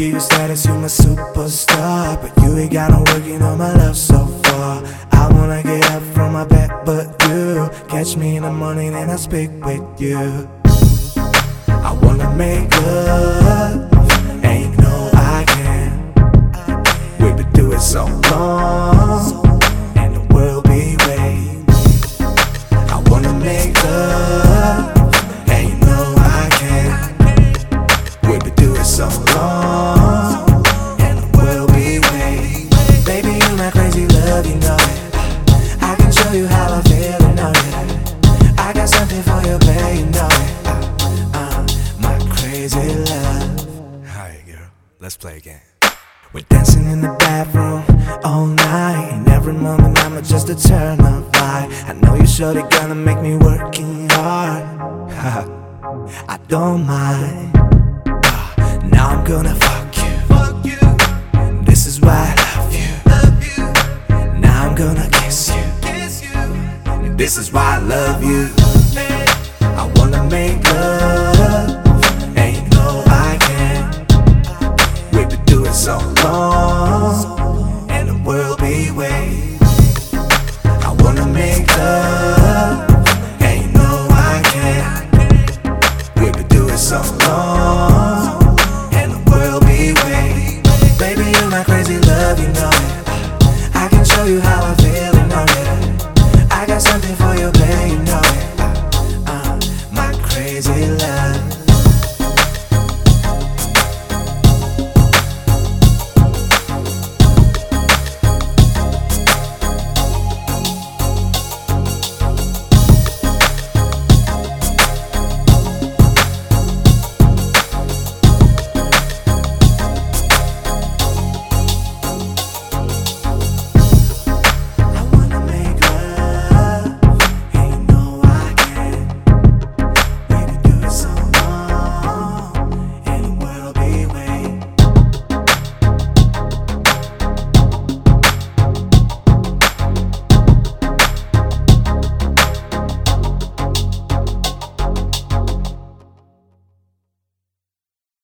give you status, you my superstar. But you ain't got no working on my love so far. I wanna get up from my back, but you catch me in the morning and I speak with you. Wanna make love, Let's play again. We're dancing in the bathroom all night. And every moment I'm just a turn of light. I know you're surely gonna make me working hard. I don't mind. Ah, Now I'm gonna fuck you. Fuck you. This is why I love you. Love you. Now I'm gonna kiss you. Kiss you. This is why I love you. So long, and the world be waiting. I wanna make love, and you know I can. We've been doing so long, and the world be waiting. Baby, you're my crazy love, you know it. I can show you how I feel, you know it. I got something for you, babe, you know it. Uh, my crazy love.